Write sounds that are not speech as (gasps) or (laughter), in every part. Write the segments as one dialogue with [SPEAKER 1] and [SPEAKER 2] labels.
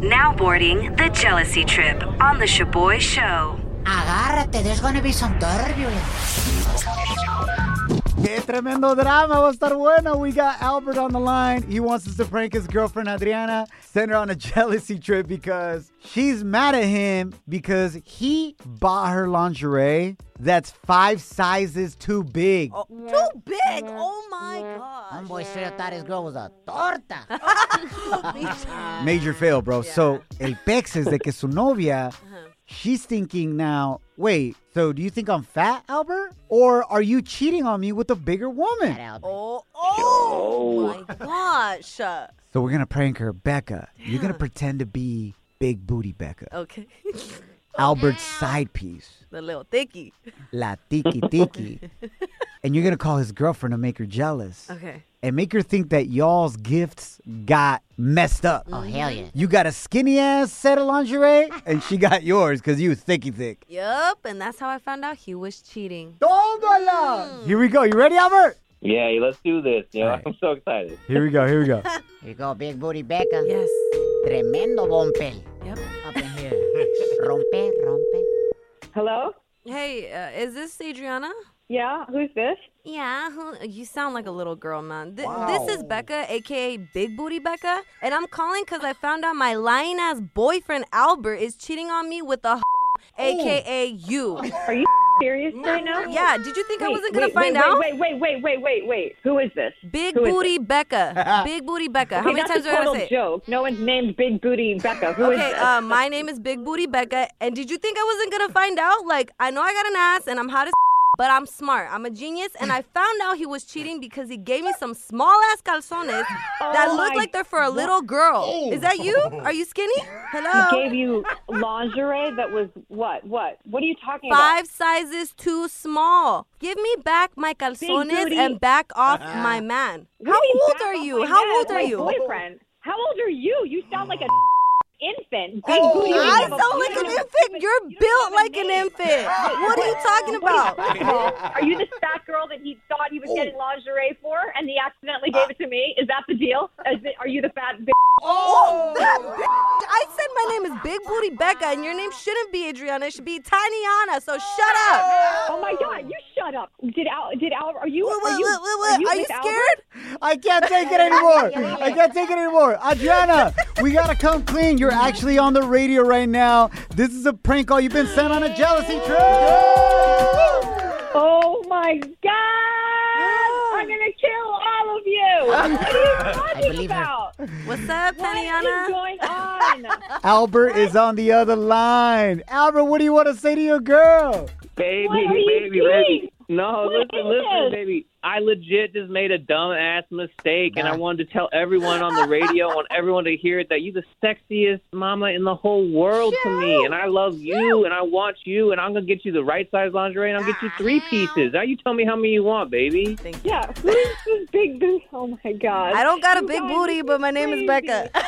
[SPEAKER 1] Now boarding the jealousy trip on the Shoboy Show.
[SPEAKER 2] Agárrate, there's gonna be some turbulence.
[SPEAKER 3] Qué tremendo drama. Va a estar bueno. We got Albert on the line. He wants us to prank his girlfriend Adriana, send her on a (laughs) jealousy trip because she's mad at him because he bought her lingerie that's five sizes too big.
[SPEAKER 4] Oh, too big. Oh my gosh.
[SPEAKER 2] Homeboy straight up thought his girl was a torta. (laughs)
[SPEAKER 3] Oh, Major fail, bro. So, el pex is de que su novia, (laughs) she's thinking now, wait, so do you think I'm fat, Albert? Or are you cheating on me with a bigger woman?
[SPEAKER 2] That Albert.
[SPEAKER 4] Oh, oh, oh my gosh.
[SPEAKER 3] So, we're going to prank her, Becca. You're going to pretend to be Big Booty Becca,
[SPEAKER 4] Okay. (laughs)
[SPEAKER 3] Albert's side piece,
[SPEAKER 4] the little thicky.
[SPEAKER 3] La Tiki Tiki. (laughs) and you're going to call his girlfriend to make her jealous
[SPEAKER 4] Okay.
[SPEAKER 3] and make her think that y'all's gifts got messed up.
[SPEAKER 2] Oh, hell yeah.
[SPEAKER 3] You got a skinny ass set of lingerie, and she got (laughs) yours because you was thicky thick.
[SPEAKER 4] Yup. And that's how I found out he was cheating.
[SPEAKER 3] Tómala! Mm. Here we go. You ready, Albert?
[SPEAKER 5] Yeah, let's do this. You know,
[SPEAKER 3] All (laughs) right.
[SPEAKER 5] I'm so excited.
[SPEAKER 3] Here we go. Here we go.
[SPEAKER 2] Here you go, big booty Becca.
[SPEAKER 4] Yes.
[SPEAKER 2] Tremendo bompel.
[SPEAKER 4] Yep.
[SPEAKER 2] Up in here. rompe, rompe.
[SPEAKER 6] Hello?
[SPEAKER 4] Hey, uh, is this Adriana?
[SPEAKER 6] Yeah, who's this?
[SPEAKER 4] Yeah, who, you sound like a little girl, man. Th- This is Becca, aka Big Booty Becca, and I'm calling because I found out my lying ass boyfriend Albert is cheating on me with a (laughs) aka you.
[SPEAKER 6] Are you serious right now?
[SPEAKER 4] Yeah, did you think I wasn't gonna
[SPEAKER 6] wait,
[SPEAKER 4] find
[SPEAKER 6] wait,
[SPEAKER 4] out?
[SPEAKER 6] Wait, wait, wait, wait, wait, wait. Who is this?
[SPEAKER 4] Big
[SPEAKER 6] Who is
[SPEAKER 4] Booty Becca. (laughs) Big Booty Becca. How
[SPEAKER 6] Okay,
[SPEAKER 4] many
[SPEAKER 6] that's
[SPEAKER 4] times
[SPEAKER 6] a
[SPEAKER 4] do I
[SPEAKER 6] total
[SPEAKER 4] gotta say? it?
[SPEAKER 6] joke. No one's named Big Booty Becca. Who is
[SPEAKER 4] Okay,
[SPEAKER 6] this?
[SPEAKER 4] uh, my name is Big Booty Becca, and did you think I wasn't gonna find out? Like, I know I got an ass and I'm hot as but I'm smart. I'm a genius, and I found out he was cheating because he gave me some small ass calzones oh that
[SPEAKER 6] Oh
[SPEAKER 4] look like they're for a little girl. Oh. Is that you? Are you skinny? (laughs) Hello.
[SPEAKER 6] He gave you lingerie that was what? What? What are you talking
[SPEAKER 4] Five sizes too small. Give me back my calzones and back off (laughs) my man.
[SPEAKER 6] about?
[SPEAKER 4] How
[SPEAKER 6] What you
[SPEAKER 4] old are you? How
[SPEAKER 6] man?
[SPEAKER 4] old are
[SPEAKER 6] My
[SPEAKER 4] you?
[SPEAKER 6] Boyfriend. How old are you? You sound like a (laughs) infant.
[SPEAKER 4] Oh, I
[SPEAKER 6] have
[SPEAKER 4] sound like an infant. You're
[SPEAKER 6] you
[SPEAKER 4] built like an infant. What are you talking about?
[SPEAKER 6] First of all, are you the fat girl that he thought he was oh. getting lingerie for, and he accidentally gave uh. it to me? Is that the deal? Is it, are you the fat? Bitch?
[SPEAKER 4] Oh, that bitch. I said my name is Big Booty Becca, and your name shouldn't be Adriana. It should be Tiny Anna. So shut up.
[SPEAKER 6] Oh my God! You shut up. Did Al? Did Al? Are you?
[SPEAKER 4] What,
[SPEAKER 6] Are
[SPEAKER 4] what,
[SPEAKER 6] you?
[SPEAKER 4] what, what,
[SPEAKER 6] Are you,
[SPEAKER 4] Are you
[SPEAKER 6] with Albert?
[SPEAKER 4] scared?
[SPEAKER 3] I can't take it anymore. I can't take it anymore. Adriana, (laughs) we gotta come clean. You're actually on the radio right now. This is a prank call. You've been sent on a jealousy trip.
[SPEAKER 6] Oh my God! I'm gonna kill all of you. (laughs) What are you talking
[SPEAKER 2] believe her.
[SPEAKER 6] about?
[SPEAKER 4] What's up,
[SPEAKER 6] What
[SPEAKER 4] Tiny
[SPEAKER 6] is going (laughs) on?
[SPEAKER 3] Albert is on the other line. Albert, what do you want to say to your girl?
[SPEAKER 5] Baby,
[SPEAKER 6] What are you
[SPEAKER 5] baby,
[SPEAKER 6] doing?
[SPEAKER 5] baby. No,
[SPEAKER 6] What
[SPEAKER 5] listen,
[SPEAKER 6] is
[SPEAKER 5] listen,
[SPEAKER 6] this?
[SPEAKER 5] baby. I legit just made a dumb ass mistake, and I wanted to tell everyone on the radio, I want everyone to hear it, that you're the sexiest mama in the whole world to me, and I love you, and I want you, and I'm gonna get you the right size lingerie, and I'll get you three pieces. Now you tell me how many you want, baby.
[SPEAKER 6] Yeah, who is this big booty? Oh my God!
[SPEAKER 4] I don't got a big booty, but my name is Becca.
[SPEAKER 7] the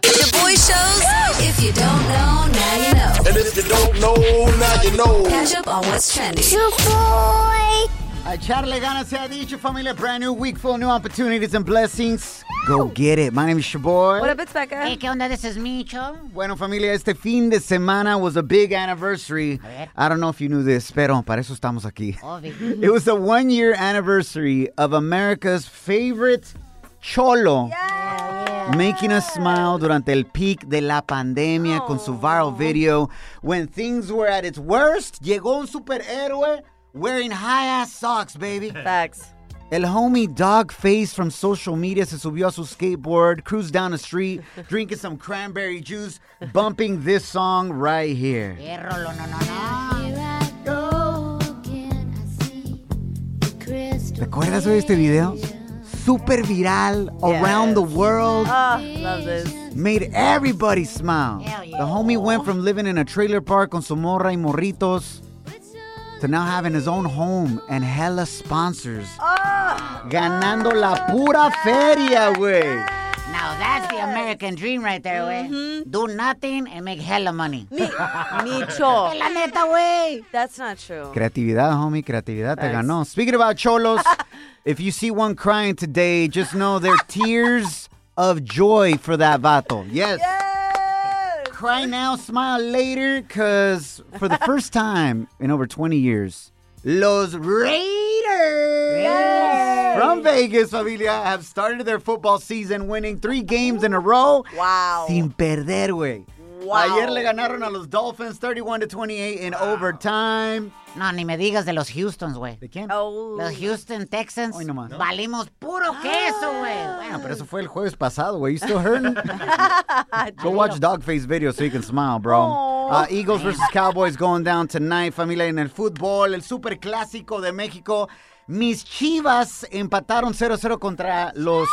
[SPEAKER 7] (laughs) oh boy Shows. If you don't know, now you know.
[SPEAKER 8] And if you don't know, now you know.
[SPEAKER 7] Catch up on what's trending.
[SPEAKER 3] A echarle ganas se ha dicho, familia. Brand new week full of new opportunities and blessings. Go get it. My name is your boy.
[SPEAKER 4] What up, it's Becca.
[SPEAKER 2] Hey, ¿qué onda? This is Micho.
[SPEAKER 3] Bueno, familia, este fin de semana was a big anniversary.
[SPEAKER 2] ver.
[SPEAKER 3] I don't know if you knew this, pero para eso estamos aquí.
[SPEAKER 2] Obvio.
[SPEAKER 3] It was the one year anniversary of America's favorite cholo making us smile durante el peak de la pandemia con su viral oh. video. When things were at its worst, llegó un superhéroe wearing high ass socks, baby. (laughs)
[SPEAKER 4] Facts.
[SPEAKER 3] El homie dog face from social media se subió a su skateboard, cruised down the street, (laughs) drinking some cranberry juice, bumping this song right here. ¿Recuerdas de este video? super viral around the world.
[SPEAKER 4] Oh, love this.
[SPEAKER 3] Made everybody smile. The homie went from living in a trailer park con su morra y morritos to now having his own home and hella sponsors. Oh. Ganando la pura feria, güey.
[SPEAKER 2] Now that's the American dream right there, güey. Mm-hmm. Do nothing and make hella money.
[SPEAKER 4] Micho. (laughs)
[SPEAKER 2] La neta, güey.
[SPEAKER 4] That's not true.
[SPEAKER 3] Creatividad, homie, creatividad te
[SPEAKER 4] Thanks.
[SPEAKER 3] ganó. Speaking about cholos, (laughs) if you see one crying today, just know they're tears of joy for that vato. Yes. Cry now, smile later, because for the first time in over 20 years, Los Raiders from Vegas, familia, have started their football season winning three games in a row.
[SPEAKER 4] Wow.
[SPEAKER 3] Sin perder, güey.
[SPEAKER 4] Wow.
[SPEAKER 3] Ayer le ganaron a los Dolphins 31 to 28 in overtime.
[SPEAKER 2] No, ni me digas de los Houstons, güey.
[SPEAKER 3] ¿De quién?
[SPEAKER 4] Oh.
[SPEAKER 2] Los Houston Texans.
[SPEAKER 3] Hoy nomás.
[SPEAKER 2] Valimos puro queso, güey.
[SPEAKER 3] Bueno, pero eso fue el jueves pasado, güey. You still hurting? (laughs) Go watch Dogface video so you can smile, bro. Uh, Eagles versus Cowboys going down tonight, familia, en el fútbol, el super clásico de México. Mis chivas empataron 0-0 contra los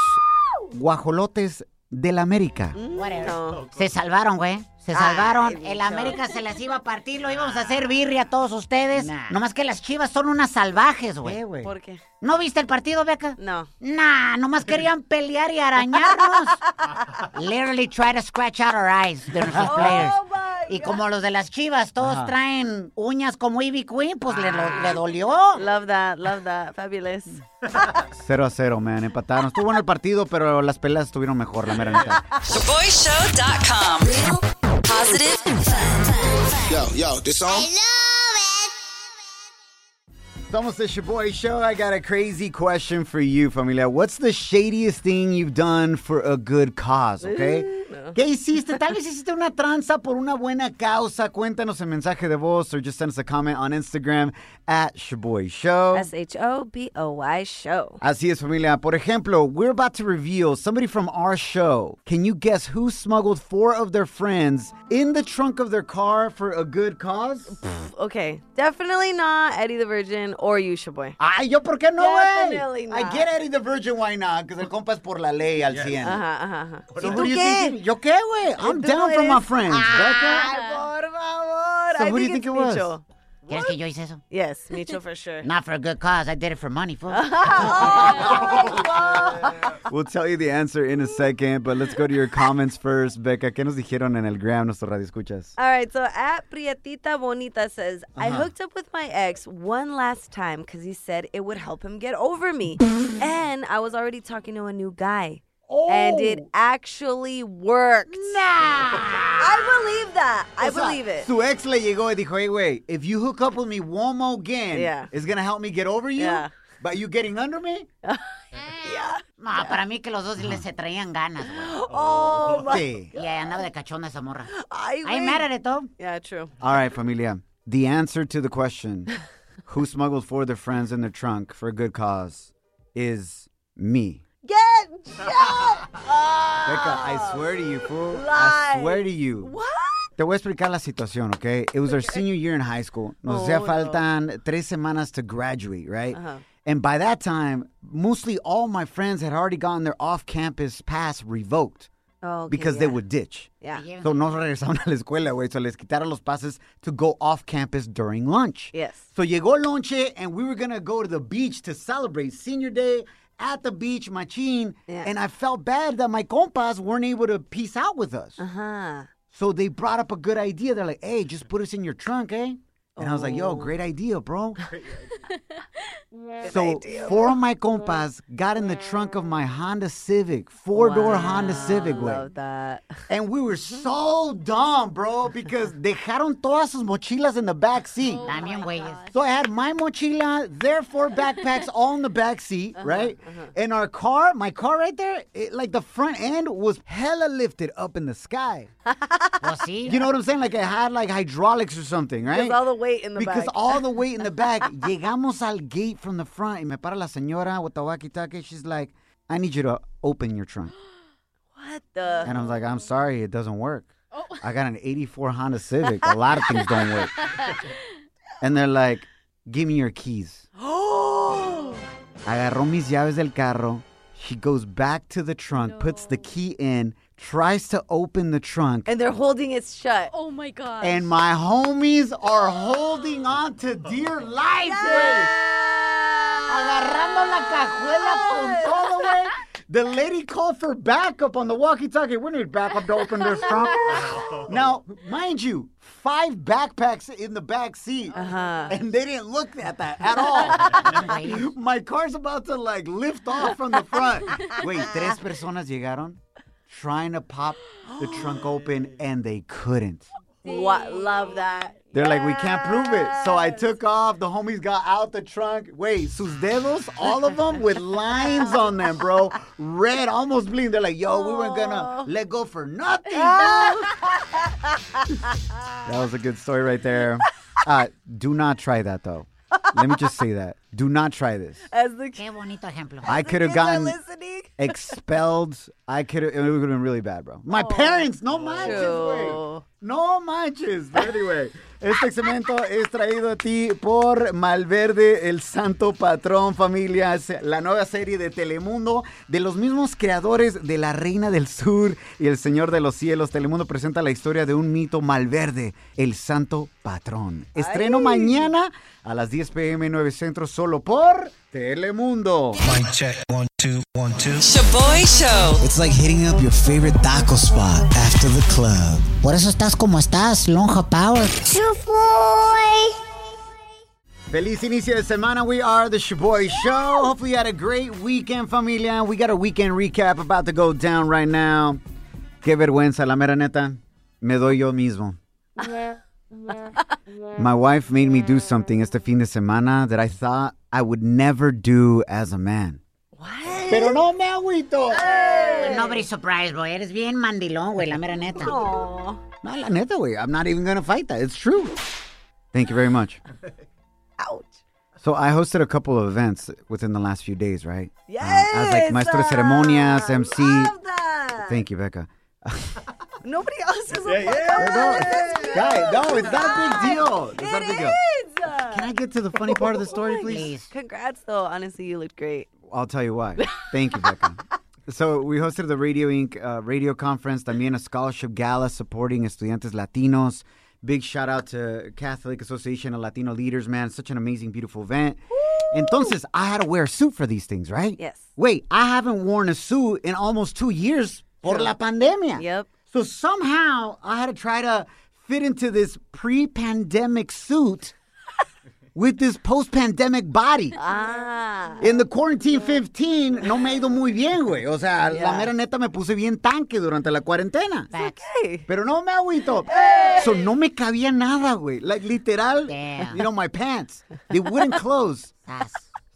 [SPEAKER 3] guajolotes del América.
[SPEAKER 2] Whatever.
[SPEAKER 4] No.
[SPEAKER 2] Se salvaron, güey. Se salvaron. El América se las iba a partir, lo íbamos a hacer birria a todos ustedes.
[SPEAKER 3] Nah.
[SPEAKER 2] Nomás que las chivas son unas salvajes, güey.
[SPEAKER 3] güey?
[SPEAKER 4] ¿Por qué?
[SPEAKER 2] ¿No viste el partido, Beca?
[SPEAKER 4] No.
[SPEAKER 2] Nah, nomás querían (laughs) pelear y arañarnos. (laughs) Literally try to scratch out our eyes, the
[SPEAKER 4] Oh
[SPEAKER 2] players. Y como los de las chivas todos traen uñas como Ivy Queen, pues le, lo- le dolió.
[SPEAKER 4] Love that. Love that. Fabulous. (laughs)
[SPEAKER 3] 0 a 0, man. Empataron. Estuvo bueno el partido, pero las peleas estuvieron mejor, la mera neta.
[SPEAKER 7] Real, positive.
[SPEAKER 8] Yo, yo, this song?
[SPEAKER 3] Somos the Shoboy Show. I got a crazy question for you, familia. What's the shadiest thing you've done for a good cause, okay? Mm, ¿Qué hiciste? Tal vez hiciste una tranza por una buena causa. Cuéntanos en mensaje de voz or just send us a comment on Instagram at Shoboy Show.
[SPEAKER 4] S H O B O Y show.
[SPEAKER 3] Así es, familia. Por ejemplo, we're about to reveal somebody from our show. Can you guess who smuggled four of their friends in the trunk of their car for a good cause?
[SPEAKER 4] Okay. Definitely not Eddie the Virgin or you, Shoboy.
[SPEAKER 3] Ay, ¿yo por qué no, güey? I
[SPEAKER 4] not.
[SPEAKER 3] get Eddie the Virgin, why not? Because el compa es por la ley al 100.
[SPEAKER 4] Ajá, ajá, ajá.
[SPEAKER 3] So
[SPEAKER 4] ¿Y tú
[SPEAKER 3] you
[SPEAKER 4] qué?
[SPEAKER 3] think it- ¿Yo qué, güey? I'm down
[SPEAKER 4] no
[SPEAKER 3] for my friends, ah,
[SPEAKER 4] Ay,
[SPEAKER 3] Becca.
[SPEAKER 4] por favor.
[SPEAKER 3] So
[SPEAKER 4] I
[SPEAKER 3] who do you
[SPEAKER 4] think
[SPEAKER 3] think it was?
[SPEAKER 4] Micho.
[SPEAKER 2] ¿Quieres que yo hice eso?
[SPEAKER 4] Yes, Micho (laughs) for sure.
[SPEAKER 2] Not for a good cause. I did it for money, fool. (laughs)
[SPEAKER 3] Oh, we'll tell you the answer in a second, but let's go to your comments first. Becca, ¿qué nos dijeron en el gram, nuestro radio escuchas?
[SPEAKER 4] All right, so at Prietita Bonita says, I hooked up with my ex one last time because he said it would help him get over me. (laughs) and I was already talking to a new guy. And it
[SPEAKER 3] Oh.
[SPEAKER 4] actually worked. Nah. I believe that. I
[SPEAKER 3] O sea,
[SPEAKER 4] believe it.
[SPEAKER 3] Su ex le llegó y dijo, hey, güey, if you hook up with me one more again,
[SPEAKER 4] Yeah.
[SPEAKER 3] it's going to help me get over you?
[SPEAKER 4] Yeah.
[SPEAKER 3] But you getting under me? (laughs)
[SPEAKER 2] No, para mí que los dos les se traían ganas, güey. (gasps)
[SPEAKER 4] Oh, oh, my.
[SPEAKER 3] Sí.
[SPEAKER 2] Y ahí andaba de cachonda esa morra.
[SPEAKER 4] Ay,
[SPEAKER 2] I ain't mad at it, though.
[SPEAKER 4] Yeah, true.
[SPEAKER 3] All right, familia. The answer to the question, who smuggled four of their friends in their trunk for a good cause, is me.
[SPEAKER 4] Get shot! (laughs)
[SPEAKER 3] Becca, I swear to you, fool. I swear to you.
[SPEAKER 4] What?
[SPEAKER 3] Te voy a explicar la situación, okay? It was our senior year in high school. Nos hacía
[SPEAKER 4] Oh, no.
[SPEAKER 3] faltan tres semanas to graduate, right?
[SPEAKER 4] Uh-huh.
[SPEAKER 3] And by that time, mostly all my friends had already gotten their off-campus pass revoked
[SPEAKER 4] Oh, okay,
[SPEAKER 3] because they would ditch.
[SPEAKER 4] Yeah.
[SPEAKER 3] So no regresaron a la escuela, güey. So les quitaron los pases to go off campus during lunch.
[SPEAKER 4] Yes.
[SPEAKER 3] So llegó lonche and we were going to go to the beach to celebrate senior day at the beach, machine.
[SPEAKER 4] Yeah.
[SPEAKER 3] And I felt bad that my compas weren't able to peace out with us.
[SPEAKER 4] Uh-huh.
[SPEAKER 3] So they brought up a good idea. They're like, hey, just put us in your trunk, eh? And I was like, yo, oh. great idea, bro. (laughs) so four of my compas got in the trunk of my Honda Civic, four-door Honda Civic, güey.
[SPEAKER 4] Love that.
[SPEAKER 3] And we were (laughs) so dumb, bro, because dejaron todas sus mochilas in the back seat.
[SPEAKER 2] Oh También, güeyes.
[SPEAKER 3] So I had my mochila, their four backpacks (laughs) all in the back seat, uh-huh, right? Uh-huh. And our car, my car right there, it, like the front end was hella lifted up in the sky.
[SPEAKER 2] Pues sí.
[SPEAKER 3] You know what I'm saying? Like it had like hydraulics or something, right?
[SPEAKER 4] All the weight in the
[SPEAKER 3] because
[SPEAKER 4] back.
[SPEAKER 3] all the (laughs) weight in the back. Llegamos al gate from the front y me para la señora with the walkie-talkie. She's like, I need you to open your trunk. (gasps)
[SPEAKER 4] what the?
[SPEAKER 3] And I was like, I'm sorry, it doesn't work. Oh. I got an 84 Honda Civic. A lot of things don't work. (laughs) and they're like, give me your keys.
[SPEAKER 4] Oh! (gasps)
[SPEAKER 3] Agarró mis llaves del carro. She goes back to the trunk, puts the key in, tries to open the trunk,
[SPEAKER 4] And they're holding it shut.
[SPEAKER 9] Oh my god.
[SPEAKER 3] and my homies are holding on to dear life, güey. Agarrando la cajuela con todo, güey. The lady called for backup on the walkie-talkie. We need backup to open this (laughs) trunk. (laughs) now, mind you, five backpacks in the back seat,
[SPEAKER 4] Uh-huh.
[SPEAKER 3] and they didn't look at that at all. (laughs) My car's about to like lift off from the front. Wait, tres personas llegaron trying to pop the trunk open, and they couldn't.
[SPEAKER 4] What? Love that.
[SPEAKER 3] They're like, we can't prove it. So I took off. The homies got out the trunk. Wait, sus dedos, all of them with lines on them, bro. Red, almost bleeding. They're like, yo, we weren't gonna let go for nothing, bro. (laughs) that was a good story right there. Uh, do not try that, though. Let me just say that. Do not try this.
[SPEAKER 4] As the
[SPEAKER 2] Qué bonito ejemplo.
[SPEAKER 3] I could have
[SPEAKER 4] kids are
[SPEAKER 3] gotten
[SPEAKER 4] listening.
[SPEAKER 3] expelled. I could have, it would have been really bad, bro. My parents, no manches, güey. No manches. But anyway, este segmento es traído a ti por Malverde, el santo patrón, familias. La nueva serie de Telemundo de los mismos creadores de La Reina del Sur y El Señor de los Cielos. Telemundo presenta la historia de un mito Malverde, el santo patrón. Estreno mañana a las 10 pm 9 Centro solo por Telemundo.
[SPEAKER 10] Mic check. One, two, one, two.
[SPEAKER 11] Shaboy Show.
[SPEAKER 12] It's like hitting up your favorite taco spot after the club.
[SPEAKER 2] Por eso estás como estás, Lonja Power.
[SPEAKER 3] Feliz inicio de semana. We are the Shaboy Show. Hopefully, you had a great weekend, familia. We got a weekend recap about to go down right now. Qué vergüenza, la mera neta. Me doy yo mismo. (laughs) My wife made me do something este fin de semana that I thought I would never do as a man. What? Pero no me agüito.
[SPEAKER 2] Nobody's surprised, boy. Eres bien mandilón, güey, la mera neta.
[SPEAKER 4] Aw.
[SPEAKER 3] No, la neta, güey. I'm not even going to fight that. It's true. Thank you very much. (laughs)
[SPEAKER 4] Ouch.
[SPEAKER 3] So I hosted a couple of events within the last few days, right?
[SPEAKER 4] Yes.
[SPEAKER 3] Um, as like maestro de ceremonias,
[SPEAKER 4] uh,
[SPEAKER 3] MC.
[SPEAKER 4] Love that.
[SPEAKER 3] Thank you, Becca. (laughs)
[SPEAKER 4] Nobody else is a
[SPEAKER 3] No, guy, no, it's not a big deal. It's not a big deal. Can I get to the funny part of the story, (laughs) please?
[SPEAKER 4] Congrats, though. Honestly, you looked great.
[SPEAKER 3] I'll tell you why. Thank you, Becca. (laughs) So we hosted the Radio Ink. Uh, radio conference, también a scholarship gala supporting estudiantes Latinos. Big shout out to Catholic Association of Latino Leaders, man. Such an amazing, beautiful event. Entonces, I had to wear a suit for these things, right?
[SPEAKER 4] Yes.
[SPEAKER 3] Wait, I haven't worn a suit in almost two years por la pandemia.
[SPEAKER 4] Yep.
[SPEAKER 3] So somehow I had to try to fit into this pre-pandemic suit with this post-pandemic body.
[SPEAKER 4] Ah.
[SPEAKER 3] In the quarantine 15 no me ha ido muy bien, güey. O sea, la
[SPEAKER 4] Yeah.
[SPEAKER 3] mera neta me puse bien tanque durante la cuarentena.
[SPEAKER 2] Facts.
[SPEAKER 4] Hey.
[SPEAKER 3] Pero no me agüito. So no me cabía nada, güey. Like literal,
[SPEAKER 2] Damn.
[SPEAKER 3] you know, my pants. They wouldn't close.
[SPEAKER 2] Sas.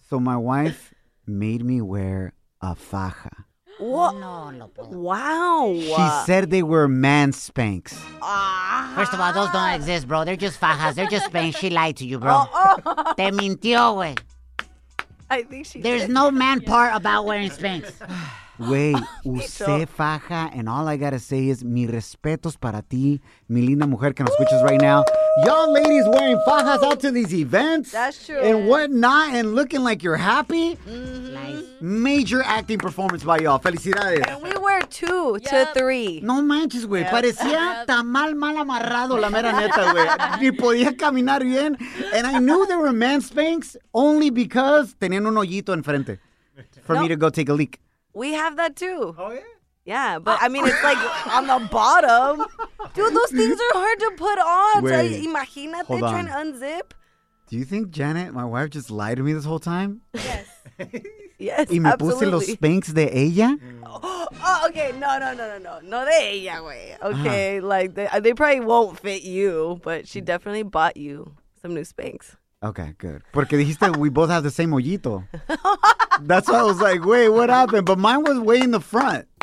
[SPEAKER 3] So my wife made me wear a faja.
[SPEAKER 4] What?
[SPEAKER 2] No lo puedo.
[SPEAKER 4] Wow.
[SPEAKER 3] She said they were man spanks. Ah.
[SPEAKER 2] First of all, those don't exist, bro. They're just fajas. They're just spanks. She lied to you, bro. Oh, oh. Te mintió, güey.
[SPEAKER 4] I think she
[SPEAKER 2] There's
[SPEAKER 4] did.
[SPEAKER 2] no man part about wearing Spanx. (sighs) (laughs)
[SPEAKER 3] Güey, (laughs) usé faja, and all I gotta say is mi respetos para ti, mi linda mujer que nos escuchas right now. Y'all ladies wearing fajas out to these events.
[SPEAKER 4] That's true.
[SPEAKER 3] And whatnot, and looking like you're happy. Mm-hmm.
[SPEAKER 2] Nice.
[SPEAKER 3] Major acting performance by y'all. Felicidades.
[SPEAKER 4] And we wear two to three.
[SPEAKER 3] No manches, güey. Parecía tamal mal amarrado, la mera neta, (laughs) güey. Ni podía caminar bien. And I knew they were man spanks only because tenían un hoyito enfrente for me to go take a leak.
[SPEAKER 4] We have that too. Oh yeah. Yeah, but I mean, it's like (laughs) on the bottom. Dude, those things are hard to put on.
[SPEAKER 3] Wait.
[SPEAKER 4] So, imagínate
[SPEAKER 3] Hold
[SPEAKER 4] trying to unzip.
[SPEAKER 3] Do you think Janet, my wife, just lied to me this whole time?
[SPEAKER 4] Yes, (laughs) yes.
[SPEAKER 3] Y me puse los
[SPEAKER 4] absolutely.
[SPEAKER 3] spanks de ella? (gasps)
[SPEAKER 4] Oh, okay. No, no, no, no, no. No de ella, güey. Okay, like they, they probably won't fit you, but she definitely bought you some new Spanx.
[SPEAKER 3] Okay, good. Porque dijiste we both have the same hoyito. That's why I was like, wait, what happened? But mine was way in the front. (laughs)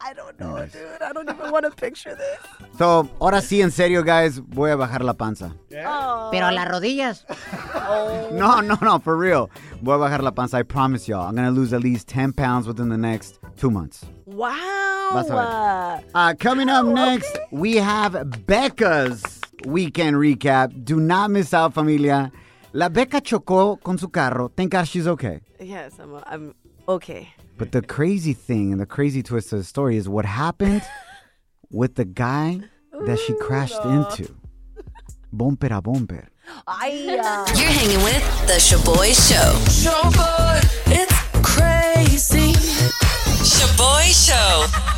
[SPEAKER 4] I don't know, dude. I don't even want to picture this.
[SPEAKER 3] So, ahora sí, en serio, guys, voy a bajar la panza.
[SPEAKER 4] Oh.
[SPEAKER 2] Pero las rodillas.
[SPEAKER 3] No, no, no, for real. Voy a bajar la panza. I promise y'all. I'm going to lose at least 10 pounds within the next two months.
[SPEAKER 4] Wow.
[SPEAKER 3] Vas a. Uh, coming up next, we have Becca's weekend recap. Do not miss out, familia. La Becca chocó con su carro. Thank God she's okay.
[SPEAKER 4] Yes, I'm. I'm Okay.
[SPEAKER 3] But the crazy thing and the crazy twist of the story is what happened (laughs) with the guy that she crashed into. Bumper a bumper.
[SPEAKER 4] I, uh,
[SPEAKER 7] You're hanging with The Shoboy Show. Shoboy, it's crazy. Shoboy Show.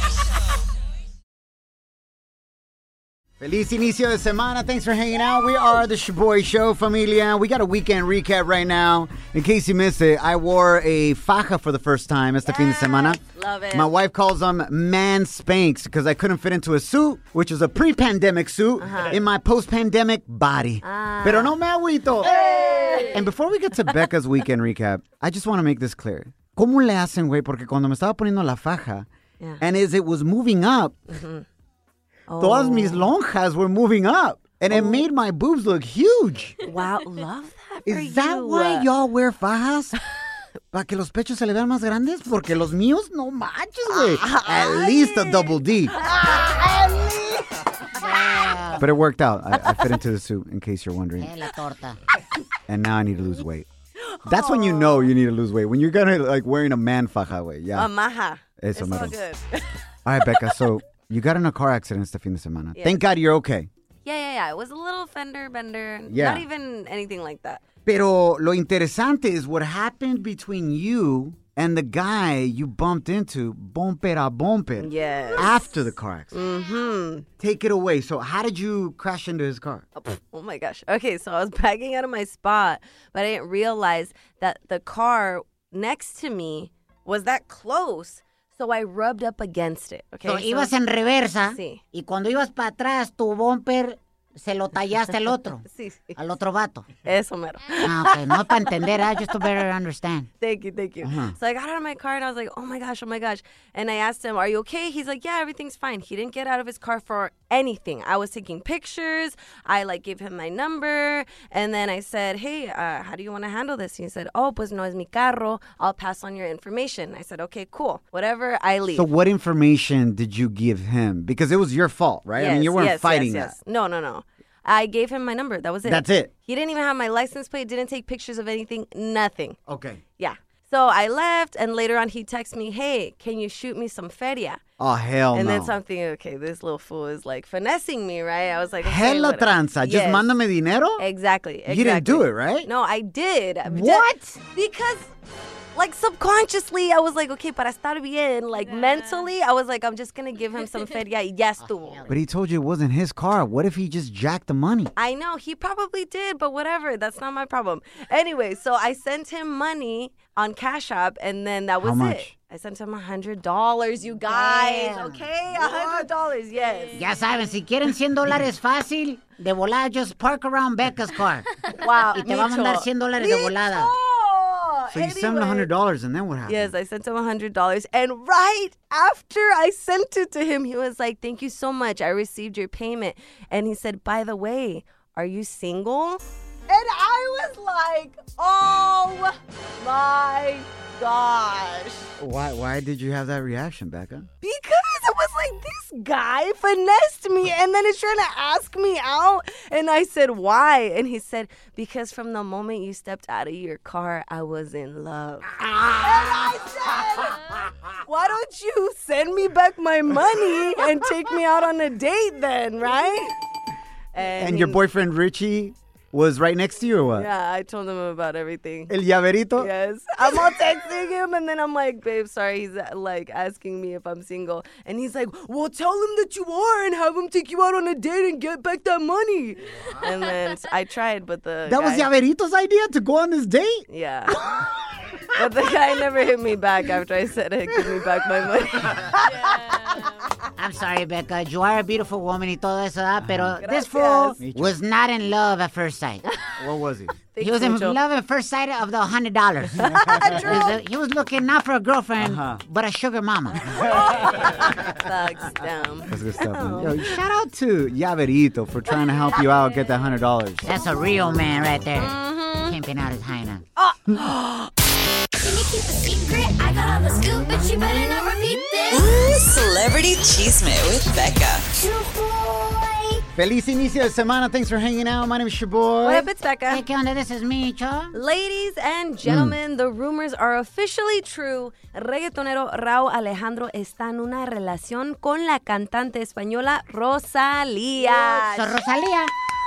[SPEAKER 3] Feliz inicio de semana. Thanks for hanging out. We are the Shoboy Show, familia. We got a weekend recap right now. In case you missed it, I wore a faja for the first time este fin de semana.
[SPEAKER 4] Love it.
[SPEAKER 3] My wife calls them man spanks because I couldn't fit into a suit, which is a pre-pandemic suit, uh-huh. in my post-pandemic body. Ah. Pero no me agüito. And before we get to Becca's weekend recap, I just want to make this clear. ¿Cómo le hacen, güey? Porque cuando me estaba poniendo la faja,
[SPEAKER 4] Yeah.
[SPEAKER 3] and as it was moving up, mm-hmm. Todas mis lonjas were moving up. And it made my boobs look huge.
[SPEAKER 4] wow, love that for
[SPEAKER 3] Is that
[SPEAKER 4] you.
[SPEAKER 3] why y'all wear fajas? (laughs) ¿Para que los pechos se le vean más grandes? Porque los míos, no manches, güey. At least a double D. (laughs) But it worked out. I, I fit into the suit, in case you're wondering.
[SPEAKER 2] La torta.
[SPEAKER 3] And now I need to lose weight. That's when you know you need to lose weight. When you're gonna like wearing a man faja, way. Yeah.
[SPEAKER 4] Uh, maja.
[SPEAKER 3] Eso
[SPEAKER 4] It's all
[SPEAKER 3] mero.
[SPEAKER 4] good.
[SPEAKER 3] All right, Becca. So (laughs) you got in a car accident este fin de semana.
[SPEAKER 4] Yes.
[SPEAKER 3] Thank God you're okay.
[SPEAKER 4] Yeah, yeah, yeah. It was a little fender bender.
[SPEAKER 3] Yeah.
[SPEAKER 4] Not even anything like that.
[SPEAKER 3] Pero lo interesante is what happened between you and the guy you bumped into, bumper a bumper,
[SPEAKER 4] Yes.
[SPEAKER 3] after the car accident.
[SPEAKER 4] Mm-hmm.
[SPEAKER 3] Take it away. So how did you crash into his car?
[SPEAKER 4] Oh my gosh. Okay, so I was (laughs) backing out of my spot, but I didn't realize that the car next to me was that close. So I rubbed up against it. Okay.
[SPEAKER 2] So, ibas en reversa
[SPEAKER 4] Sí.
[SPEAKER 2] y cuando ibas para atrás, tu bumper se lo tallaste al otro, (laughs)
[SPEAKER 4] Sí, sí.
[SPEAKER 2] al otro vato.
[SPEAKER 4] Eso mero.
[SPEAKER 2] Ah, ok. No para entender, ah, just to better understand. (laughs)
[SPEAKER 4] Thank you, thank you.
[SPEAKER 3] Uh-huh.
[SPEAKER 4] So I got out of my car and I was like, oh my gosh, oh my gosh. And I asked him, are you okay? He's like, yeah, everything's fine. He didn't get out of his car for anything. I was taking pictures. I like gave him my number. And then I said, hey, uh, how do you want to handle this? He said, oh, pues no es mi carro. I'll pass on your information. I said, okay, cool. Whatever, I leave.
[SPEAKER 3] So what information did you give him? Because it was your fault, right? I mean, you
[SPEAKER 4] Yes,
[SPEAKER 3] weren't
[SPEAKER 4] yes,
[SPEAKER 3] fighting
[SPEAKER 4] yes, yes.
[SPEAKER 3] that.
[SPEAKER 4] No, no, no. I gave him my number. That was it.
[SPEAKER 3] That's it.
[SPEAKER 4] He didn't even have my license plate, didn't take pictures of anything, nothing.
[SPEAKER 3] Okay.
[SPEAKER 4] Yeah. So I left, and later on, he texted me, "Hey, can you shoot me some feria?"
[SPEAKER 3] Oh hell
[SPEAKER 4] and
[SPEAKER 3] no.
[SPEAKER 4] And then something. Okay, this little fool is like finessing me, right? I was like, okay,
[SPEAKER 3] Hella
[SPEAKER 4] whatever.
[SPEAKER 3] tranza. Just
[SPEAKER 4] Yes.
[SPEAKER 3] mándame dinero.
[SPEAKER 4] Exactly,
[SPEAKER 3] You didn't do it, right?
[SPEAKER 4] No, I did.
[SPEAKER 3] What?
[SPEAKER 4] Because, like, subconsciously, I was like, okay, para estar bien, like, mentally, I was like, I'm just gonna give him some feria y ya estuvo.
[SPEAKER 3] But he told you it wasn't his car. What if he just jacked the money?
[SPEAKER 4] I know he probably did, but whatever. That's not my problem. Anyway, so I sent him money on Cash App, and then that was
[SPEAKER 3] How much?
[SPEAKER 4] it. I sent him a hundred dollars, you guys. Okay, a hundred dollars. Yes.
[SPEAKER 2] Ya saben, si quieren 100 dólares fácil, de volada, just park around Becca's car.
[SPEAKER 4] Wow.
[SPEAKER 2] Y te va a mandar 100 dólares de volada.
[SPEAKER 3] So you sent him a hundred dollars, and then what happened?
[SPEAKER 4] Yes, I sent him a hundred dollars, and right after I sent it to him, he was like, "Thank you so much. I received your payment." And he said, "By the way, are you single?" And I was like, "Oh my gosh!"
[SPEAKER 3] Why? Why did you have that reaction, Becca?
[SPEAKER 4] Because it was like this guy finessed me and then he's trying to ask me out. And I said, Why? And he said, Because from the moment you stepped out of your car, I was in love. And I said, (laughs) Why don't you send me back my money and take me out on a date then, right?
[SPEAKER 3] And your boyfriend Richie was right next to you, or what?
[SPEAKER 4] Yeah, I told him about everything.
[SPEAKER 3] El llaverito.
[SPEAKER 4] Yes. I'm all texting him, and then I'm like, babe, sorry. He's uh, like asking me if I'm single. And he's like, well, tell him that you are and have him take you out on a date and get back that money. And then (laughs) I tried, but the.
[SPEAKER 3] That was
[SPEAKER 4] guy-
[SPEAKER 3] Llaverito's idea to go on this date.
[SPEAKER 4] Yeah. (laughs) but the guy never hit me back after I said, hey, give me back my money. (laughs)
[SPEAKER 2] I'm sorry, Becca. You are a beautiful woman y todo eso, ¿ah? pero this fool was not in love at first sight. (laughs)
[SPEAKER 3] What was he?
[SPEAKER 2] he was in
[SPEAKER 4] mucho.
[SPEAKER 2] love at first sight of the hundred dollars. (laughs) he, was- he was looking not for a girlfriend,
[SPEAKER 3] Uh-huh.
[SPEAKER 2] but a sugar mama. (laughs)
[SPEAKER 4] Thugs, dumb.
[SPEAKER 3] That's good stuff, man. Yo, shout out to Llaverito for trying to help you out get that hundred dollars.
[SPEAKER 2] That's a real man right there.
[SPEAKER 4] Mm-hmm.
[SPEAKER 2] Pimping out his hyena. (gasps) (gasps) (gasps)
[SPEAKER 7] Can
[SPEAKER 9] celebrity cheesemate with Becca.
[SPEAKER 3] Feliz inicio de semana. Thanks for hanging out. My name is your boy.
[SPEAKER 4] What up, it's Becca.
[SPEAKER 2] Hey, ¿qué onda? This is me, Cho.
[SPEAKER 4] Ladies and gentlemen, the rumors are officially true. Reggaetonero Raúl Alejandro está en una relación con la cantante española Rosalía.
[SPEAKER 2] So, Rosalía.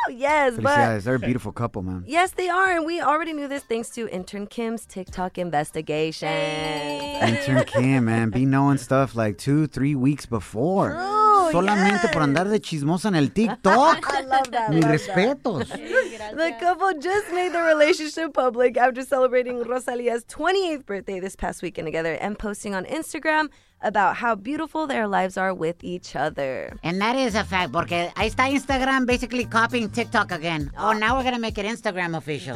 [SPEAKER 4] Oh, yes, but
[SPEAKER 3] Felicidades. They're a beautiful couple, man.
[SPEAKER 4] yes, they are, and we already knew this thanks to intern Kim's TikTok investigation.
[SPEAKER 3] Intern Kim, man. Be knowing stuff like two, three weeks before.
[SPEAKER 4] True,
[SPEAKER 3] Solamente por andar de chismosa en el (laughs) TikTok.
[SPEAKER 4] I love that.
[SPEAKER 3] Mis
[SPEAKER 4] love that.
[SPEAKER 3] respetos. (laughs)
[SPEAKER 4] The couple just made the relationship public after celebrating Rosalia's 28th birthday this past weekend together and posting on Instagram about how beautiful their lives are with each other.
[SPEAKER 2] And that is a fact, porque ahí está Instagram basically copying TikTok again. Oh, oh. now we're gonna make it Instagram official.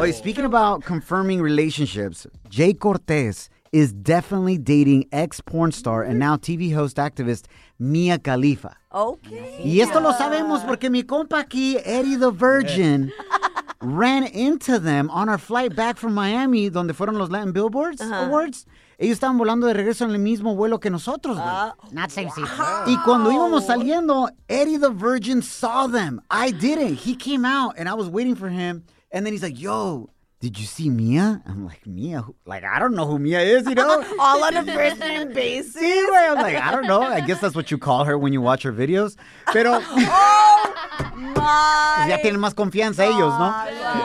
[SPEAKER 3] Wait, speaking about confirming relationships, Jhay Cortez is definitely dating ex porn star and now TV host activist Mia Khalifa.
[SPEAKER 4] Okay.
[SPEAKER 3] Y esto lo sabemos porque mi compa aquí, Eddie the Virgin, (laughs) ran into them on our flight back from Miami, donde fueron los Latin Billboards Awards. Ellos estaban volando de regreso en el mismo vuelo que nosotros, güey.
[SPEAKER 2] Ah, Not same seat.
[SPEAKER 3] Y cuando íbamos saliendo, Eddie the Virgin saw them. I didn't. He came out and I was waiting for him. And then he's like, yo, did you see Mia? I'm like, Mia? Who? Like, I don't know who Mia is, you know? (laughs)
[SPEAKER 4] All on a first name basis.
[SPEAKER 3] Güey. I'm like, I don't know. I guess that's what you call her when you watch her videos. Pero (laughs) oh pues ya tienen más confianza ellos, ¿no?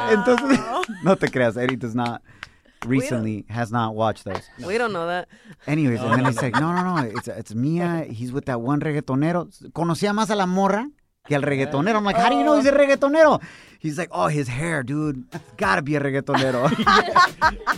[SPEAKER 3] Entonces, (laughs) no te creas. Eddie does not recently has not watched those.
[SPEAKER 4] We don't know that.
[SPEAKER 3] Anyways, and then he's like, no, no, no, it's, it's Mia. He's with that one reggaetonero. Conocía más a la morra que al reggaetonero. I'm like, how do you know he's a reggaetonero? He's like, oh, his hair, dude. It's gotta be a reggaetonero.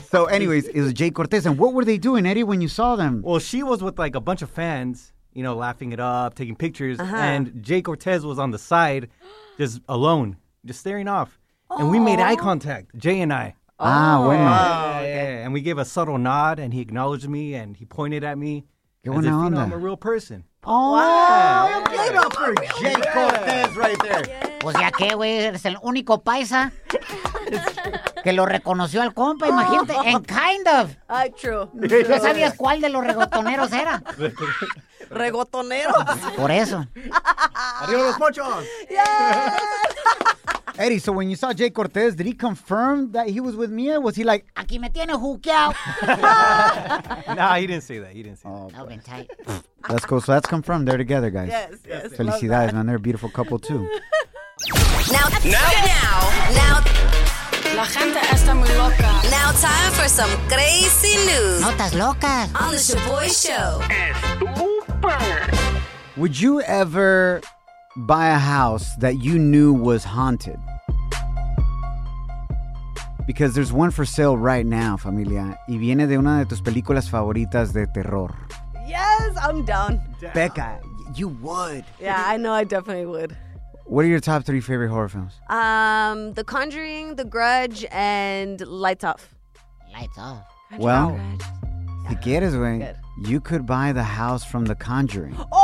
[SPEAKER 3] (laughs) so, anyways, it was Jhay Cortez. And what were they doing, Eddie, when you saw them?
[SPEAKER 9] Well, she was with like a bunch of fans, you know, laughing it up, taking pictures, and Jhay Cortez was on the side, just alone, just staring off. And we made eye contact, Jay and I.
[SPEAKER 3] Ah, bueno.
[SPEAKER 9] Yeah, yeah, yeah. And we gave a subtle nod, and he acknowledged me, and he pointed at me.
[SPEAKER 3] Qué
[SPEAKER 9] as if,
[SPEAKER 3] buena
[SPEAKER 9] you know,
[SPEAKER 3] onda.
[SPEAKER 9] I'm a real person.
[SPEAKER 3] Oh, wow. Give it up for Jay Cortez right there.
[SPEAKER 2] Pues ya que, güey, eres el único paisa que lo reconoció al compa, imagínate. And kind of.
[SPEAKER 4] Ah, true.
[SPEAKER 2] ¿Ya sabías cuál de los regotoneros era? (laughs)
[SPEAKER 4] Regotonero.
[SPEAKER 2] Por eso.
[SPEAKER 9] Arriba los pochos! (laughs)
[SPEAKER 3] Eddie, so when you saw Jhay Cortez, did he confirm that he was with Mia? Was he like,
[SPEAKER 2] Aquí me tiene juqueado. (laughs)
[SPEAKER 9] nah, he didn't say that. He didn't say
[SPEAKER 3] oh,
[SPEAKER 2] No, been tight. (laughs)
[SPEAKER 3] that's cool. So that's confirmed. They're together, guys.
[SPEAKER 4] Yes, yes.
[SPEAKER 3] Felicidades, man. They're a beautiful couple, too. (laughs)
[SPEAKER 7] Now, now, now, now,
[SPEAKER 11] La gente está muy loca.
[SPEAKER 7] now, time for some crazy news
[SPEAKER 2] Notas locas.
[SPEAKER 7] on the Shoboy Show.
[SPEAKER 3] Would you ever buy a house that you knew was haunted? Because there's one for sale right now, familia, y viene de una de tus películas favoritas de terror.
[SPEAKER 4] Yes, I'm down.
[SPEAKER 3] Becca, you would.
[SPEAKER 4] Yeah, I know I definitely would.
[SPEAKER 3] What are your top three favorite horror films?
[SPEAKER 4] Um, The Conjuring, The Grudge, and Lights Off.
[SPEAKER 2] Lights off.
[SPEAKER 3] Well, si quieres, güey,
[SPEAKER 4] Good.
[SPEAKER 3] you could buy the house from The Conjuring.
[SPEAKER 4] Oh my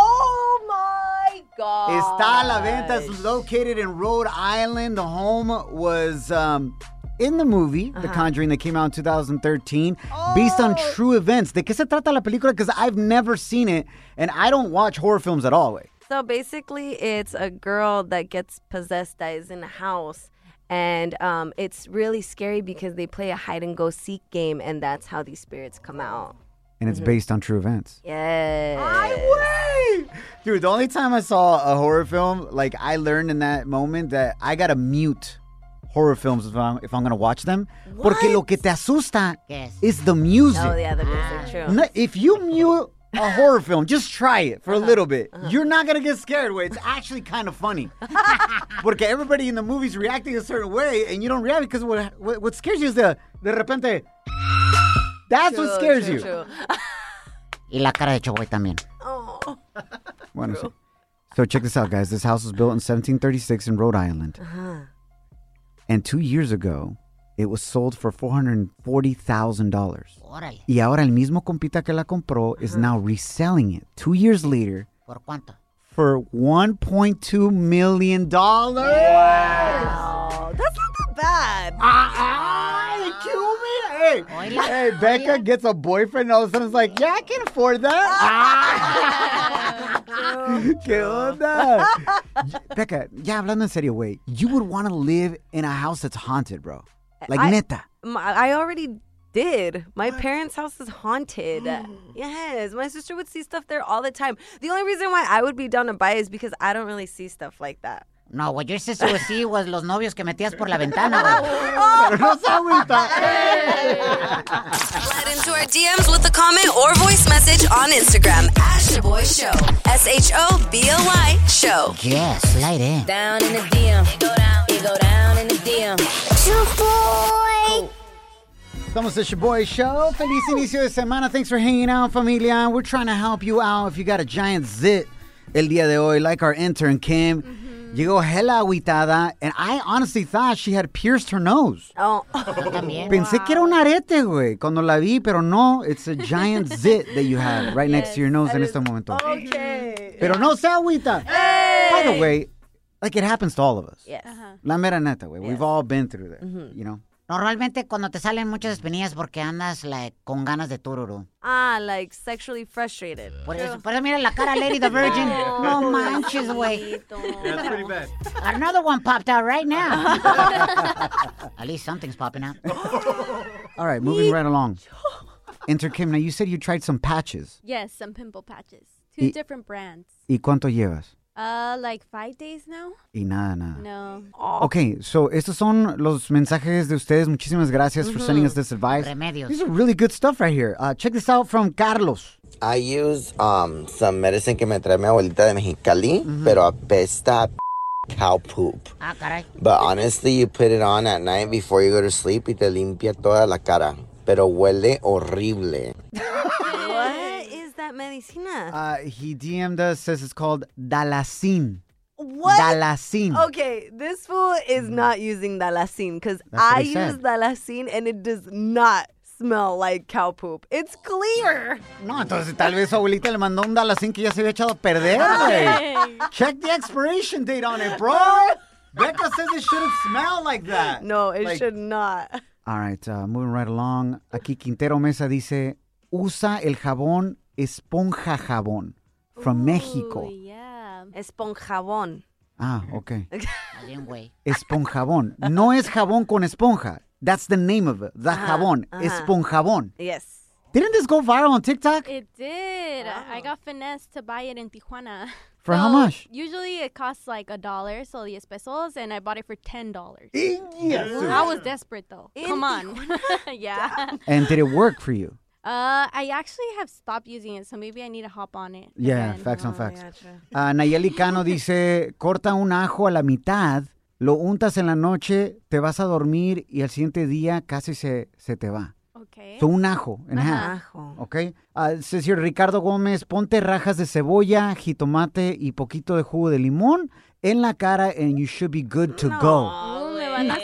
[SPEAKER 4] god.
[SPEAKER 3] Está a la venta. It's located in Rhode Island. The home was um, in the movie, The Conjuring, that came out in 2013, based on true events. ¿De qué se trata la película? Because I've never seen it, and I don't watch horror films at all.
[SPEAKER 4] So basically, it's a girl that gets possessed that is in a house. And um, it's really scary because they play a hide and go seek game, and that's how these spirits come out.
[SPEAKER 3] And it's mm-hmm. based on true events.
[SPEAKER 4] Yes. I wait.
[SPEAKER 3] Dude, the only time I saw a horror film, like I learned in that moment that I gotta mute horror films if I'm, if I'm gonna watch them. Porque lo que te asusta
[SPEAKER 2] Yes.
[SPEAKER 3] is the music.
[SPEAKER 4] Oh, yeah, the music, ah. true.
[SPEAKER 3] No, if you mute a horror film, just try it for a uh-huh. little bit. Uh-huh. You're not gonna get scared. Way it's actually kind of funny. (laughs) Porque everybody in the movie's reacting a certain way, and you don't react because what what, what scares you is the de repente. That's what scares
[SPEAKER 4] true,
[SPEAKER 3] you.
[SPEAKER 4] true. (laughs)
[SPEAKER 2] Y la cara de Shoboy también.
[SPEAKER 4] Oh. (laughs)
[SPEAKER 3] Bueno, sí. So check this out, guys. This house was built in 1736 in Rhode Island, uh-huh. and two years ago, it was sold for four hundred forty thousand dollars.
[SPEAKER 2] Órale.
[SPEAKER 3] Y ahora el mismo compita que la compró is uh-huh. now reselling it two years later
[SPEAKER 2] ¿Por cuánto?
[SPEAKER 3] for 1.2 million dollars.
[SPEAKER 4] Oh, that's not that bad.
[SPEAKER 3] Ah, ah, kill me. Hey,
[SPEAKER 2] Oila.
[SPEAKER 3] hey, Becca gets a boyfriend, and all of a sudden it's like, yeah, I can afford that. Ah. (laughs) ¿Qué onda? (laughs) Becca, ya hablando en serio, güey, you would want to live in a house that's haunted, bro. Like
[SPEAKER 4] I-
[SPEAKER 3] neta.
[SPEAKER 4] I already did. My parents' house is haunted. (gasps) yes, my sister would see stuff there all the time. The only reason why I would be down to buy is because I don't really see stuff like that.
[SPEAKER 2] No, what your sister would see was los novios que metías por la ventana, güey. (laughs)
[SPEAKER 3] Pero no se agüita.
[SPEAKER 7] Slide into our DMs with a comment or voice message on Instagram at Boy Show. S H O B O Y Show.
[SPEAKER 2] Yeah, slide in.
[SPEAKER 11] Down in the DM. It go down. you go down in the DM. You boy.
[SPEAKER 3] Estamos at your boy show. Feliz inicio de semana. Thanks for hanging out, familia. We're trying to help you out if you got a giant zit el día de hoy, like our intern Kim. Llegó hella aguitada, and I honestly thought she had pierced her nose.
[SPEAKER 4] Oh, (laughs)
[SPEAKER 2] También.
[SPEAKER 3] Pensé que era un arete, güey, cuando la vi, pero no, it's a giant (laughs) zit that you have right next to your nose en este momento.
[SPEAKER 4] okay.
[SPEAKER 3] Pero no se agüita. By the way, like it happens to all of us.
[SPEAKER 4] Yes. Uh-huh.
[SPEAKER 3] La mera neta, güey. We've all been through that, mm-hmm. you know?
[SPEAKER 2] Normalmente cuando te salen muchas espinillas porque andas like, con ganas de tururu.
[SPEAKER 4] Ah, like sexually frustrated.
[SPEAKER 2] Por eso, por eso mira la cara Lady the (laughs) Virgin. No manches, güey.
[SPEAKER 9] That's pretty bad.
[SPEAKER 2] Another one popped out right now. (laughs) At least something's popping out.
[SPEAKER 3] All right, moving right along. Enter Kim, now you said you tried some patches.
[SPEAKER 13] Yes, some pimple patches. Two
[SPEAKER 3] Y-
[SPEAKER 13] different brands.
[SPEAKER 3] ¿Y cuánto llevas?
[SPEAKER 13] Uh, like five days now?
[SPEAKER 3] Y nada, nada.
[SPEAKER 13] No.
[SPEAKER 3] Okay, so estos son los mensajes de ustedes. Muchísimas gracias for sending us this advice.
[SPEAKER 2] Remedios.
[SPEAKER 3] These are really good stuff right here. Uh, check this out from Carlos.
[SPEAKER 14] I use um, some medicine que me trae mi abuelita de Mexicali, pero apesta a cow poop.
[SPEAKER 2] Ah, caray.
[SPEAKER 14] But honestly, you put it on at night before you go to sleep y te limpia toda la cara. Pero huele horrible. (laughs)
[SPEAKER 4] What is that medicina?
[SPEAKER 3] Uh, he DM'd us, says it's called Dalacin.
[SPEAKER 4] What?
[SPEAKER 3] Dalacin.
[SPEAKER 4] Okay, this fool is not using Dalacin because I use
[SPEAKER 3] said.
[SPEAKER 4] Dalacin and it does not smell like cow poop. It's clear.
[SPEAKER 3] No, entonces tal vez su abuelita le mandó un Dalacin que ya se había echado a perder, güey. Check the expiration date on it, bro. Becca says it shouldn't smell like that.
[SPEAKER 4] No, it
[SPEAKER 3] Like-
[SPEAKER 4] should not.
[SPEAKER 3] All right, uh, moving right along. Aquí Quintero Mesa dice, usa el jabón esponja jabón from México.
[SPEAKER 13] Yeah.
[SPEAKER 4] Esponjabón.
[SPEAKER 3] Ah, ok. (laughs)
[SPEAKER 2] Bien, güey.
[SPEAKER 3] Esponjabón. No es jabón con esponja. That's the name of it. The jabón.
[SPEAKER 4] ajá.
[SPEAKER 3] Esponjabón.
[SPEAKER 4] Yes.
[SPEAKER 3] Didn't this go viral on TikTok?
[SPEAKER 13] It did. I got finessed to buy it in Tijuana. (laughs)
[SPEAKER 3] For how much?
[SPEAKER 13] Usually it costs like a dollar, so 10 pesos, and I bought it for ten dollars.
[SPEAKER 3] Yes.
[SPEAKER 13] I was desperate though.
[SPEAKER 4] In
[SPEAKER 13] Come on. (laughs) yeah.
[SPEAKER 3] And did it work for you?
[SPEAKER 13] Uh, I actually have stopped using it, so maybe I need to hop on it.
[SPEAKER 3] Yeah,
[SPEAKER 13] again.
[SPEAKER 3] facts on
[SPEAKER 4] Oh,
[SPEAKER 3] facts.
[SPEAKER 4] gotcha.
[SPEAKER 3] Ah, Nayeli Cano (laughs) dice, corta un ajo a la mitad, lo untas en la noche, te vas a dormir y al siguiente día casi se, se te va.
[SPEAKER 13] Okay.
[SPEAKER 3] So un ajo half.
[SPEAKER 4] Ajo.
[SPEAKER 3] Ok. Uh, Ricardo Gómez, ponte rajas de cebolla, jitomate y poquito de jugo de limón en la cara and you should be good to go.
[SPEAKER 13] ¿Me van a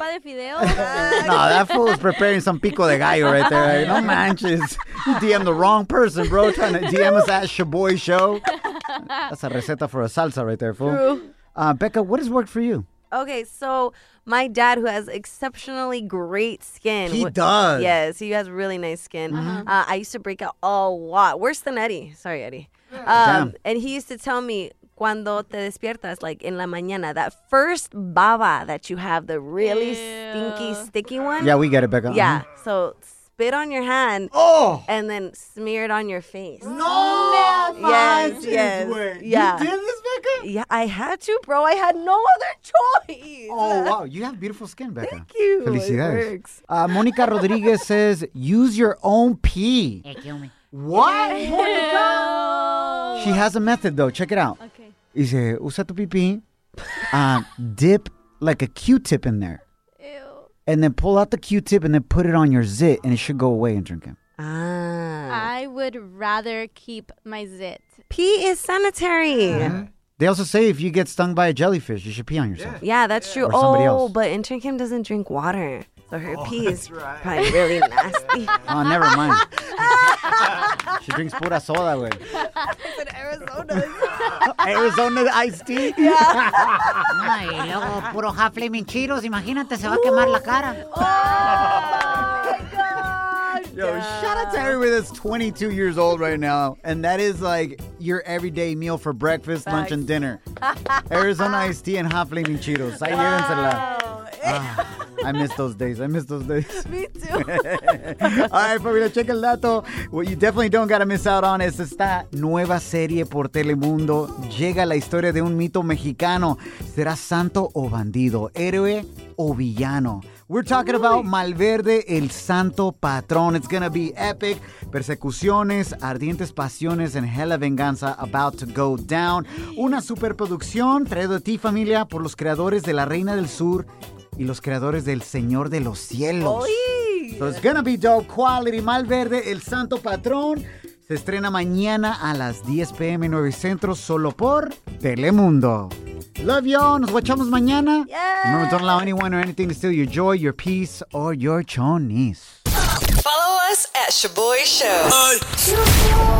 [SPEAKER 13] sopa de fideos? (laughs)
[SPEAKER 3] No, that fool is preparing some pico de gallo right there. No manches. You DM the wrong person, bro. Trying to DM us at Shoboy Show. That's a receta for a salsa right there, fool.
[SPEAKER 4] True.
[SPEAKER 3] Uh, Becca, what has worked for you?
[SPEAKER 4] Okay, so my dad, who has exceptionally great skin.
[SPEAKER 3] He does.
[SPEAKER 4] Yes, he has really nice skin. Uh, I used to break out a lot, worse than Eddie. Sorry, Eddie. Um, and he used to tell me, cuando te despiertas, like in la mañana, that first baba that you have, the really stinky, sticky one.
[SPEAKER 3] Yeah, we get it, Becca.
[SPEAKER 4] Yeah.
[SPEAKER 3] Uh-huh.
[SPEAKER 4] So spit on your hand.
[SPEAKER 3] Oh!
[SPEAKER 4] And then smear it on your face.
[SPEAKER 3] No!
[SPEAKER 4] Yes,
[SPEAKER 3] manches,
[SPEAKER 4] yes.
[SPEAKER 3] güey.
[SPEAKER 4] Yeah.
[SPEAKER 3] You did this, Becca?
[SPEAKER 4] Yeah, I had to, bro. I had no other choice.
[SPEAKER 3] Oh, wow. You have beautiful skin, Becca. Thank
[SPEAKER 4] you.
[SPEAKER 3] Felicidades. Uh, Monica Rodriguez says, use your own pee.
[SPEAKER 2] Hey, kill me.
[SPEAKER 3] What? Monica? She has a method, though. Check it out.
[SPEAKER 13] Okay.
[SPEAKER 3] Dice, usa tu pipí, uh, dip like a Q-tip in there. And then pull out the Q-tip and then put it on your zit, and it should go away and drink it.
[SPEAKER 4] Ah.
[SPEAKER 13] I would rather keep my zit.
[SPEAKER 4] Pee is sanitary.
[SPEAKER 3] They also say if you get stung by a jellyfish, you should pee on yourself.
[SPEAKER 4] Yeah, that's true.
[SPEAKER 3] Or somebody
[SPEAKER 4] oh,
[SPEAKER 3] else.
[SPEAKER 4] but intern Kim doesn't drink water. So her oh, pee is probably really (laughs) nasty.
[SPEAKER 3] Oh, never mind. (laughs) she drinks pura soda, güey.
[SPEAKER 4] it's in Arizona. (laughs)
[SPEAKER 3] Arizona iced tea.
[SPEAKER 2] No, y luego puro half flaming Cheetos, imagínate, se va a quemar la cara. Oh.
[SPEAKER 3] Yo, shout out to everybody that's 22 years old right now, and that is like your everyday meal for breakfast, lunch, and dinner. (laughs) Arizona iced tea and hot flaming Cheetos. Ahí llévensela. Ah, I miss those days. I miss those days. (laughs)
[SPEAKER 4] Me too. (laughs)
[SPEAKER 3] All right, familia, check el dato. What you definitely don't gotta miss out on es esta nueva serie por Telemundo. Llega la historia de un mito mexicano. ¿Será santo o bandido? ¿Héroe o villano? We're talking about Malverde, el santo patrón. It's gonna be epic. Persecuciones, ardientes pasiones and hella venganza about to go down. Una superproducción traído a ti, familia, por los creadores de La Reina del Sur y los creadores del Señor de los Cielos. So it's gonna be dope quality. Malverde, el santo patrón. Se estrena mañana a las 10 pm 9 Centro solo por Telemundo. Love y'all. Nos watchamos mañana. Remember, don't allow anyone or anything to steal your joy, your peace, or your chonis.
[SPEAKER 7] Follow us at Shaboy Show.